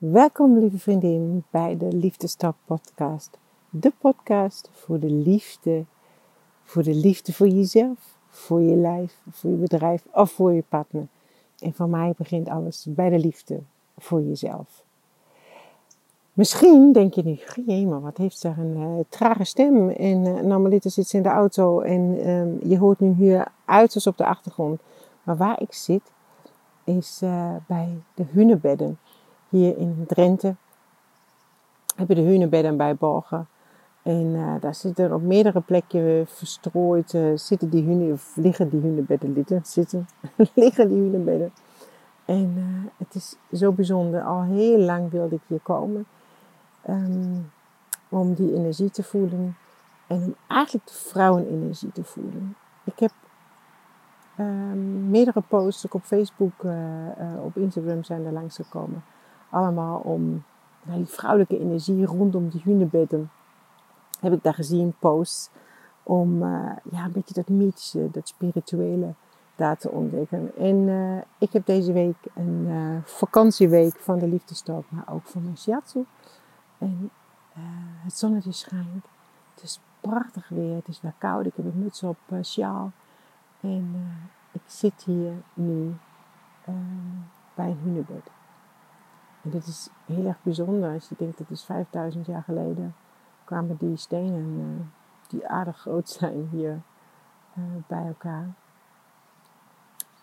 Welkom, lieve vriendin, bij de Liefdestap Podcast. De podcast voor de liefde, voor de liefde voor jezelf, voor je lijf, voor je bedrijf of voor je partner. En voor mij begint alles bij de liefde voor jezelf. Misschien denk je nu, jee, maar wat heeft ze een uh, trage stem. En uh, normaliter zit ze in de auto en um, je hoort nu hier uiterst op de achtergrond. Maar waar ik zit, is uh, bij de hunebedden hier in Drenthe. Hebben de hunebedden bij Borgen. En uh, daar zitten op meerdere plekken verstrooid, uh, zitten die hunen, of liggen die hunebedden, liggen, zitten, liggen die hunebedden. En uh, het is zo bijzonder. Al heel lang wilde ik hier komen. Um, om die energie te voelen. En om eigenlijk de vrouwenenergie te voelen. Ik heb um, meerdere posts, ook op Facebook, op Instagram zijn er langs gekomen. Allemaal om die vrouwelijke energie rondom die hunebedden. Heb ik daar gezien, posts. Om uh, ja, een beetje dat mythische, dat spirituele daar te ontdekken. En uh, ik heb deze week een uh, vakantieweek van de liefdestalk, maar ook van mijn shiatsu. En het zonnetje schijnt. Het is prachtig weer. Het is weer koud. Ik heb een muts op, sjaal. En ik zit hier nu bij een hunebed. En dit is heel erg bijzonder als je denkt dat is 5000 jaar geleden kwamen die stenen uh, die aardig groot zijn hier uh, bij elkaar.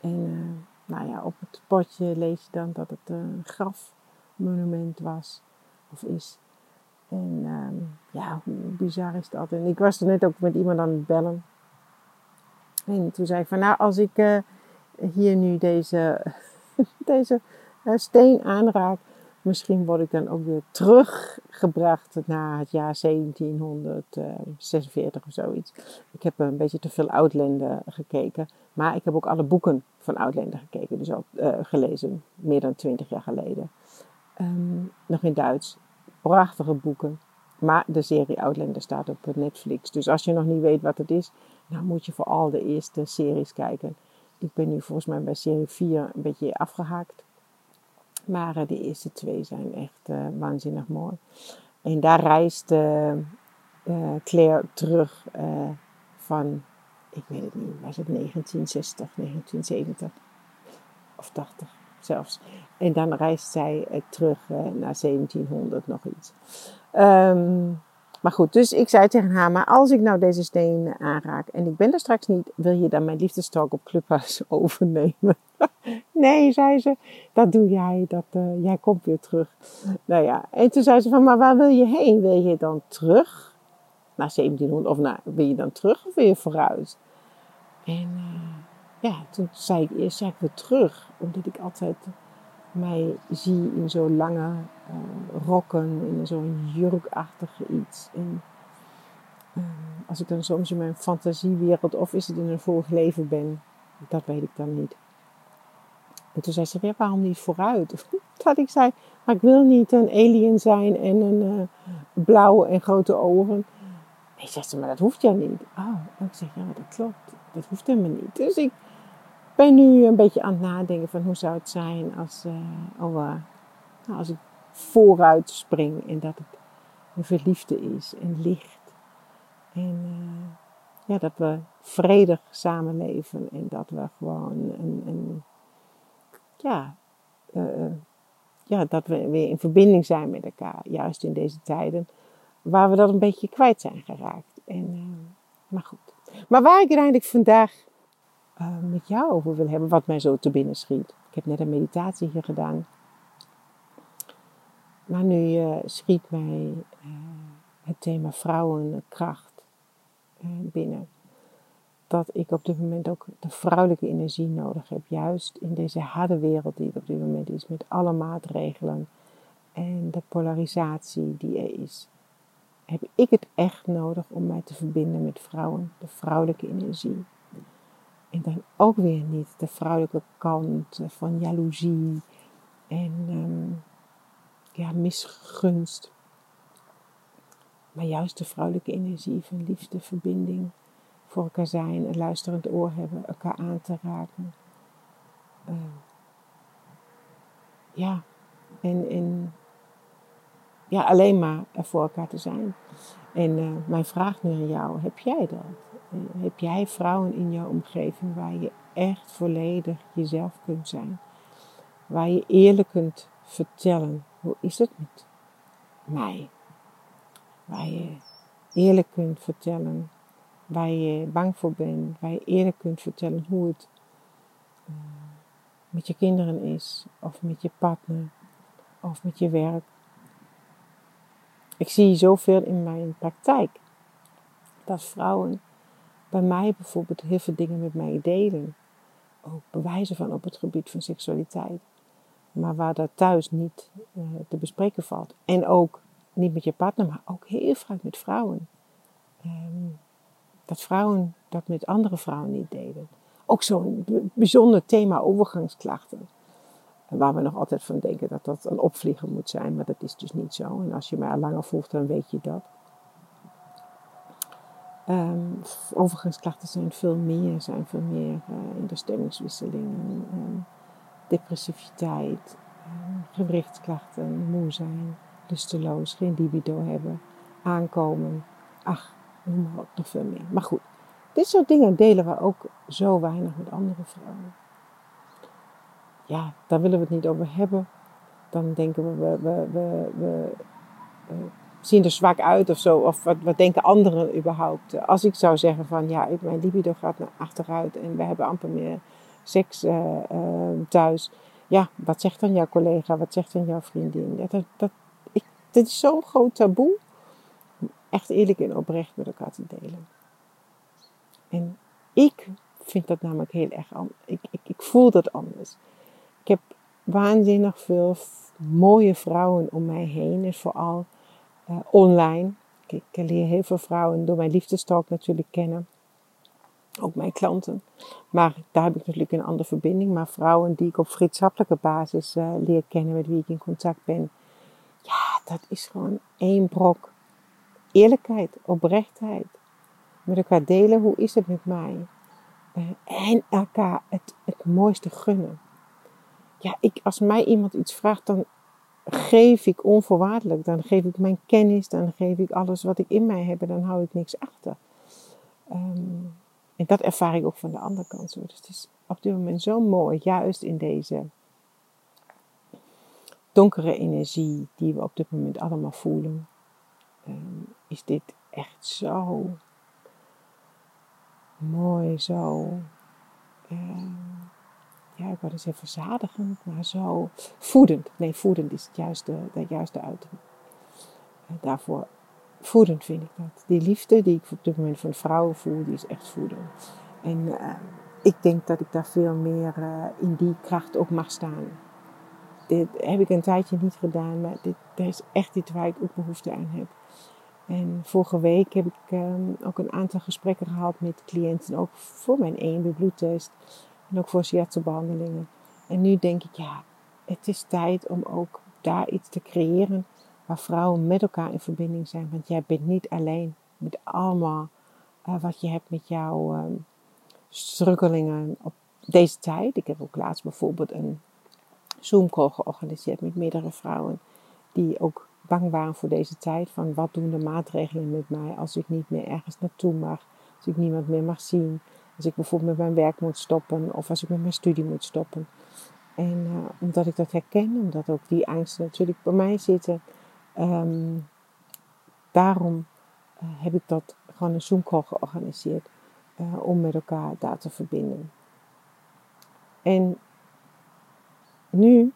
En uh, nou ja, op het potje lees je dan dat het een grafmonument was of is. En um, ja, hoe bizar is dat? En ik was er net ook met iemand aan het bellen. En toen zei ik van nou, als ik hier nu deze, deze steen aanraak, Misschien word ik dan ook weer teruggebracht naar het jaar 1746 of zoiets. Ik heb een beetje te veel Outlander gekeken. Maar ik heb ook alle boeken van Outlander gekeken. Dus ook uh, gelezen, meer dan twintig jaar geleden. Um, nog in Duits. Prachtige boeken. Maar de serie Outlander staat op Netflix. Dus als je nog niet weet wat het is, dan moet je vooral de eerste series kijken. Ik ben nu volgens mij bij serie 4 een beetje afgehaakt. Maar uh, de eerste twee zijn echt uh, waanzinnig mooi. En daar reist uh, Claire terug van, ik weet het niet, was het 1960, 1970 of 80 zelfs. En dan reist zij terug naar 1700 nog iets. Um, maar goed, dus ik zei tegen haar, maar als ik nou deze steen aanraak en ik ben er straks niet, wil je dan mijn liefdestalk op Clubhuis overnemen? nee, zei ze, dat doe jij, dat, uh, jij komt weer terug. Nou ja, en toen zei ze van, maar waar wil je heen? Wil je dan terug naar 1700 of naar, wil je dan terug of wil je vooruit? En uh, ja, toen zei ik eerst, ja, ik wil terug, omdat ik altijd mij zie in zo'n lange uh, rokken, in zo'n jurkachtige iets. En uh, als ik dan soms in mijn fantasiewereld, of is het in een vorig leven ben, dat weet ik dan niet. En toen zei ze weer, waarom niet vooruit? Dat ik zei, maar ik wil niet een alien zijn en een uh, blauwe en grote ogen. Nee, zegt ze, maar dat hoeft ja niet. Oh, ik zeg, ja, dat klopt. Dat hoeft helemaal niet. Dus ik ben nu een beetje aan het nadenken van hoe zou het zijn als, uh, nou, als ik vooruit spring en dat het een verliefde is en licht. En uh, ja, dat we vredig samenleven en dat we gewoon een, een ja, ja, dat we weer in verbinding zijn met elkaar, juist in deze tijden waar we dat een beetje kwijt zijn geraakt. En, maar goed. Maar waar ik uiteindelijk vandaag uh, met jou over wil hebben, wat mij zo te binnen schiet. Ik heb net een meditatie hier gedaan. Maar nu uh, schiet mij uh, het thema vrouwenkracht binnen. Dat ik op dit moment ook de vrouwelijke energie nodig heb. Juist in deze harde wereld die er op dit moment is. Met alle maatregelen en de polarisatie die er is. Heb ik het echt nodig om mij te verbinden met vrouwen. De vrouwelijke energie. En dan ook weer niet de vrouwelijke kant van jaloezie en um, ja, misgunst. Maar juist de vrouwelijke energie van liefde, verbinding, voor elkaar zijn, een luisterend oor hebben, elkaar aan te raken. Uh, ja, en, en ja, alleen maar voor elkaar te zijn. En uh, mijn vraag nu aan jou, heb jij dat? Heb jij vrouwen in jouw omgeving waar je echt volledig jezelf kunt zijn? Waar je eerlijk kunt vertellen, hoe is het met mij? Waar je eerlijk kunt vertellen waar je bang voor bent, waar je eerlijk kunt vertellen hoe het uh, met je kinderen is, of met je partner, of met je werk. Ik zie zoveel in mijn praktijk dat vrouwen bij mij bijvoorbeeld heel veel dingen met mij delen. Ook bewijzen van op het gebied van seksualiteit. Maar waar dat thuis niet uh, te bespreken valt. En ook niet met je partner, maar ook heel vaak met vrouwen. Um, dat vrouwen dat met andere vrouwen niet deden. Ook zo'n bijzonder thema overgangsklachten. Waar we nog altijd van denken dat dat een opvlieger moet zijn, maar dat is dus niet zo. En als je mij al langer volgt, dan weet je dat. Um, overgangsklachten zijn veel meer, zijn veel meer uh, in de stemmingswisselingen, um, depressiviteit, um, gewrichtsklachten, moe zijn, lusteloos, geen libido hebben, aankomen. Ach, noem maar nog veel meer. Maar goed, dit soort dingen delen we ook zo weinig met andere vrouwen. Ja, daar willen we het niet over hebben. Dan denken we, we, we, we, zien er zwak uit of zo. Of wat, wat denken anderen überhaupt? Als ik zou zeggen van ja, mijn libido gaat naar achteruit en we hebben amper meer seks uh, uh, thuis. Ja, wat zegt dan jouw collega? Wat zegt dan jouw vriendin? Dat, dat, ik, is zo'n groot taboe echt eerlijk en oprecht met elkaar te delen. En ik vind dat namelijk heel erg anders. Ik, ik, ik voel dat anders. Ik heb waanzinnig veel mooie vrouwen om mij heen. En vooral uh, online. Ik, ik, leer heel veel vrouwen door mijn liefdestalk natuurlijk kennen. Ook mijn klanten. Maar daar heb ik natuurlijk een andere verbinding. Maar vrouwen die ik op vriendschappelijke basis uh, leer kennen, met wie ik in contact ben. Ja, dat is gewoon één brok eerlijkheid, oprechtheid. Met elkaar delen, hoe is het met mij? Uh, en elkaar het, het mooiste gunnen. Ja, ik, als mij iemand iets vraagt, dan geef ik onvoorwaardelijk. Dan geef ik mijn kennis, dan geef ik alles wat ik in mij heb en dan hou ik niks achter. Um, en dat ervaar ik ook van de andere kant zo. Dus het is op dit moment zo mooi, juist in deze donkere energie die we op dit moment allemaal voelen. Ehm, is dit echt zo mooi, zo, ehm, ja, ik wou eens even verzadigend, maar zo voedend. Nee, voedend is het juiste, de juiste uitdruk. Uh, daarvoor voedend vind ik dat. Die liefde die ik op dit moment voor vrouwen voel, die is echt voedend. En uh, ik denk dat ik daar veel meer uh, in die kracht ook mag staan. Dit heb ik een tijdje niet gedaan, maar dit, dit is echt iets waar ik ook behoefte aan heb. En vorige week heb ik um, ook een aantal gesprekken gehad met cliënten, ook voor mijn ene bloedtest en ook voor shiatsu-behandelingen. En nu denk ik, ja, het is tijd om ook daar iets te creëren waar vrouwen met elkaar in verbinding zijn. Want jij bent niet alleen met allemaal uh, wat je hebt met jouw um, struggelingen op deze tijd. Ik heb ook laatst bijvoorbeeld een Zoom-call georganiseerd met meerdere vrouwen die ook bang waren voor deze tijd. Van wat doen de maatregelen met mij als ik niet meer ergens naartoe mag. Als ik niemand meer mag zien. Als ik bijvoorbeeld met mijn werk moet stoppen. Of als ik met mijn studie moet stoppen. En uh, omdat ik dat herken. Omdat ook die angsten natuurlijk bij mij zitten. Um, daarom uh, heb ik dat gewoon een Zoom call georganiseerd. Uh, om met elkaar daar te verbinden. En nu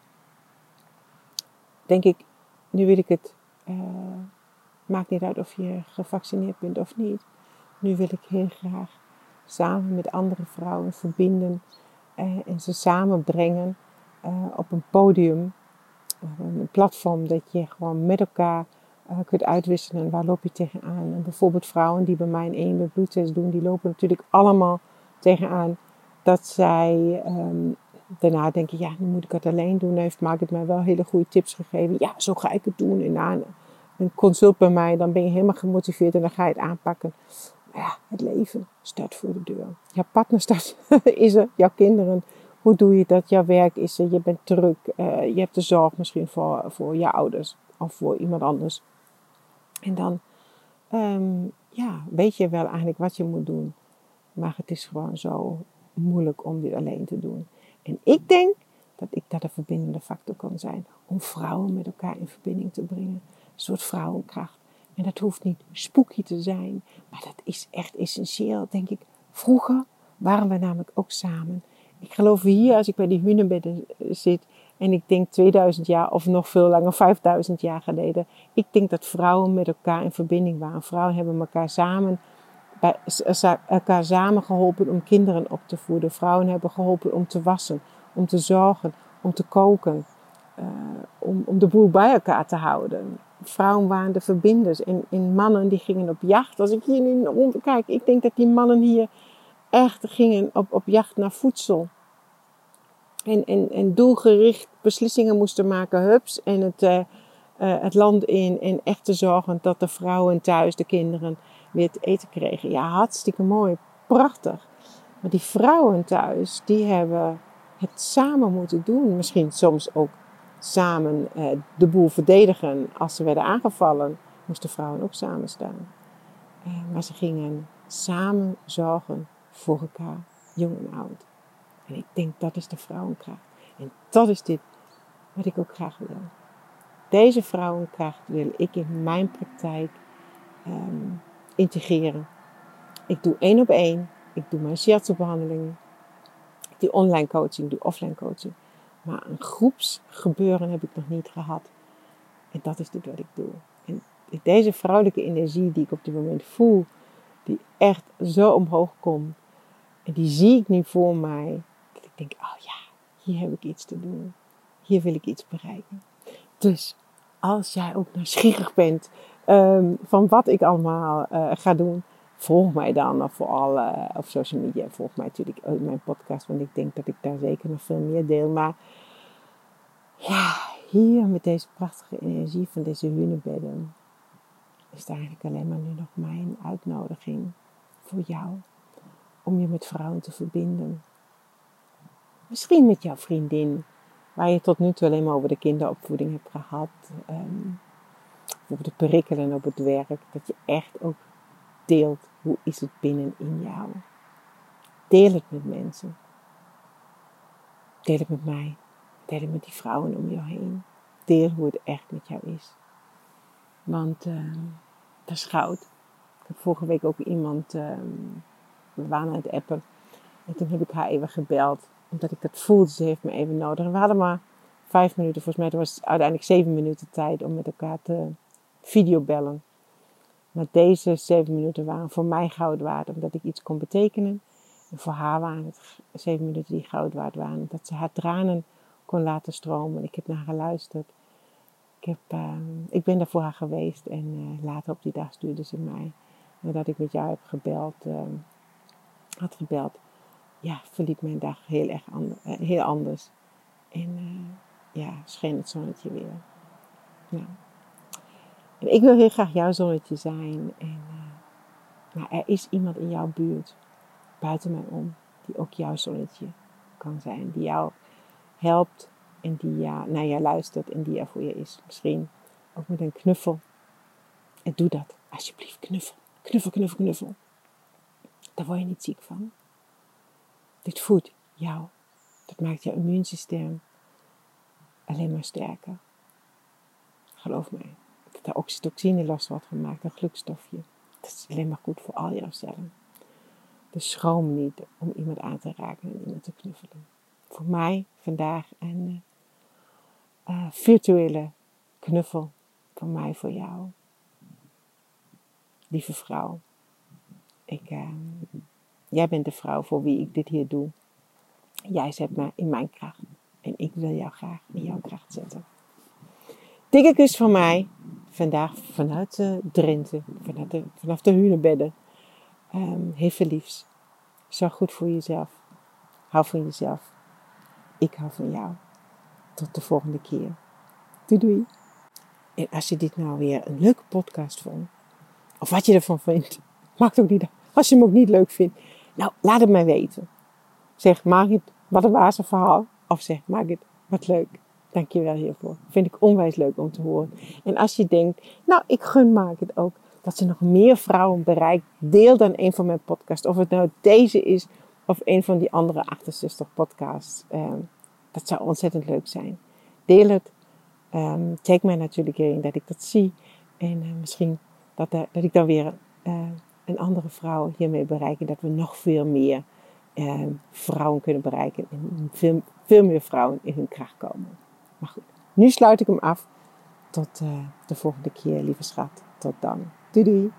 denk ik, nu wil ik het, maakt niet uit of je gevaccineerd bent of niet. Nu wil ik heel graag samen met andere vrouwen verbinden uh, en ze samenbrengen uh, op een podium, een platform dat je gewoon met elkaar kunt uitwisselen. Waar loop je tegenaan? En bijvoorbeeld vrouwen die bij mij een ene bloedtest doen, die lopen natuurlijk allemaal tegenaan dat zij um, daarna denk je, ja, nu moet ik het alleen doen. heeft het mij wel hele goede tips gegeven. Ja, zo ga ik het doen. En na een, consult bij mij, dan ben je helemaal gemotiveerd en dan ga je het aanpakken. Ja, het leven staat voor de deur. Jouw partner staat, is er, jouw kinderen Hoe doe je dat? Jouw werk is er, je bent druk, uh, je hebt de zorg misschien voor, voor je ouders of voor iemand anders. En dan um, ja, weet je wel eigenlijk wat je moet doen. Maar het is gewoon zo moeilijk om dit alleen te doen. En ik denk dat ik dat een verbindende factor kan zijn om vrouwen met elkaar in verbinding te brengen. Een soort vrouwenkracht. En dat hoeft niet spooky te zijn, maar dat is echt essentieel, denk ik. Vroeger waren we namelijk ook samen. Ik geloof hier, als ik bij die hunebedden zit, en ik denk 2000 jaar of nog veel langer, 5000 jaar geleden. Ik denk dat vrouwen met elkaar in verbinding waren. Vrouwen hebben elkaar samen, bij, elkaar samen geholpen om kinderen op te voeden. Vrouwen hebben geholpen om te wassen, om te zorgen, om te koken. Uh, om, om de boel bij elkaar te houden. Vrouwen waren de verbinders. En, en mannen die gingen op jacht. Als ik hier nu rond kijk, ik denk dat die mannen hier echt gingen op, op jacht naar voedsel. En, en, en doelgericht beslissingen moesten maken, hups, en het, uh, uh, het land in. En echt te zorgen dat de vrouwen thuis, de kinderen, weer te eten kregen. Ja, hartstikke mooi, prachtig. Maar die vrouwen thuis, die hebben het samen moeten doen. Misschien soms ook samen uh, de boel verdedigen. Als ze werden aangevallen, moesten vrouwen ook samen staan. maar ze gingen samen zorgen voor elkaar, jong en oud. En ik denk dat is de vrouwenkracht. En dat is dit wat ik ook graag wil. Deze vrouwenkracht wil ik in mijn praktijk um, integreren. Ik doe één op één. Ik doe mijn shiatsu-behandelingen. Ik doe online coaching, doe offline coaching. Maar een groepsgebeuren heb ik nog niet gehad. En dat is dit wat ik doe. En deze vrouwelijke energie die ik op dit moment voel, die echt zo omhoog komt. En die zie ik nu voor mij denk, oh ja, hier heb ik iets te doen. Hier wil ik iets bereiken. Dus als jij ook nieuwsgierig bent um, van wat ik allemaal uh, ga doen, volg mij dan of vooral uh, op social media. Volg mij natuurlijk ook mijn podcast, want ik denk dat ik daar zeker nog veel meer deel. Maar ja, hier met deze prachtige energie van deze hunebedden is het eigenlijk alleen maar nu nog mijn uitnodiging voor jou om je met vrouwen te verbinden. Misschien met jouw vriendin, waar je tot nu toe alleen maar over de kinderopvoeding hebt gehad. Um, over de perikelen op het werk. Dat je echt ook deelt hoe is het binnen in jou. Deel het met mensen. Deel het met mij. Deel het met die vrouwen om jou heen. Deel hoe het echt met jou is. Want uh, dat is goud. Ik heb vorige week ook iemand, um, we waren aan het appen. En toen heb ik haar even gebeld omdat ik dat voelde, ze heeft me even nodig. En we hadden maar vijf minuten, volgens mij was uiteindelijk zeven minuten tijd om met elkaar te videobellen. Maar deze zeven minuten waren voor mij goud waard, omdat ik iets kon betekenen. En voor haar waren het zeven minuten die goud waard waren, dat ze haar tranen kon laten stromen. Ik heb naar haar geluisterd. Ik, heb, uh, ik ben daar voor haar geweest en uh, later op die dag stuurde ze mij, nadat ik met jou heb gebeld, uh, had gebeld, ja, verliep mijn dag heel erg eh, heel anders. En ja, scheen het zonnetje weer. Nou. En ik wil heel graag jouw zonnetje zijn. En nou, er is iemand in jouw buurt, buiten mij om, die ook jouw zonnetje kan zijn. Die jou helpt en die ja, naar jou luistert en die er voor je is. Misschien ook met een knuffel. En doe dat, alsjeblieft, knuffel. Knuffel, knuffel, knuffel. Daar word je niet ziek van. Dit voedt jou. Dat maakt je immuunsysteem alleen maar sterker. Geloof mij. De oxytocine los wordt gemaakt, een gelukstofje. Dat is alleen maar goed voor al jouw cellen. Dus schroom niet om iemand aan te raken en iemand te knuffelen. Voor mij vandaag een uh, virtuele knuffel. Van mij voor jou. Lieve vrouw. Ik uh, Jij bent de vrouw voor wie ik dit hier doe. Jij zet me in mijn kracht. En ik wil jou graag in jouw kracht zetten. Dikke kus van mij. Vandaag vanuit de Drenthe. Vanuit de, vanaf de hunebedden. Um, heel veel liefs. Zorg goed voor jezelf. Hou van jezelf. Ik hou van jou. Tot de volgende keer. Doei doei. En als je dit nou weer een leuke podcast vond. Of wat je ervan vindt. Maakt ook niet. Als je hem ook niet leuk vindt. Nou, laat het mij weten. Zeg Marit, wat een wazen verhaal. Of zeg, maak het wat leuk. Dank je wel hiervoor. Vind ik onwijs leuk om te horen. En als je denkt, nou, ik gun maak het ook dat ze nog meer vrouwen bereikt, deel dan een van mijn podcasts. Of het nou deze is of een van die andere 68 podcasts. Ehm, dat zou ontzettend leuk zijn. Deel het. Um, check mij natuurlijk hierin dat ik dat zie. En uh, misschien dat, dat ik dan weer uh, een andere vrouw hiermee bereik. En dat we nog veel meer ehm, vrouwen kunnen bereiken. En veel, veel meer vrouwen in hun kracht komen. Maar goed, nu sluit ik hem af. Tot de volgende keer, lieve schat. Tot dan. Doei doei.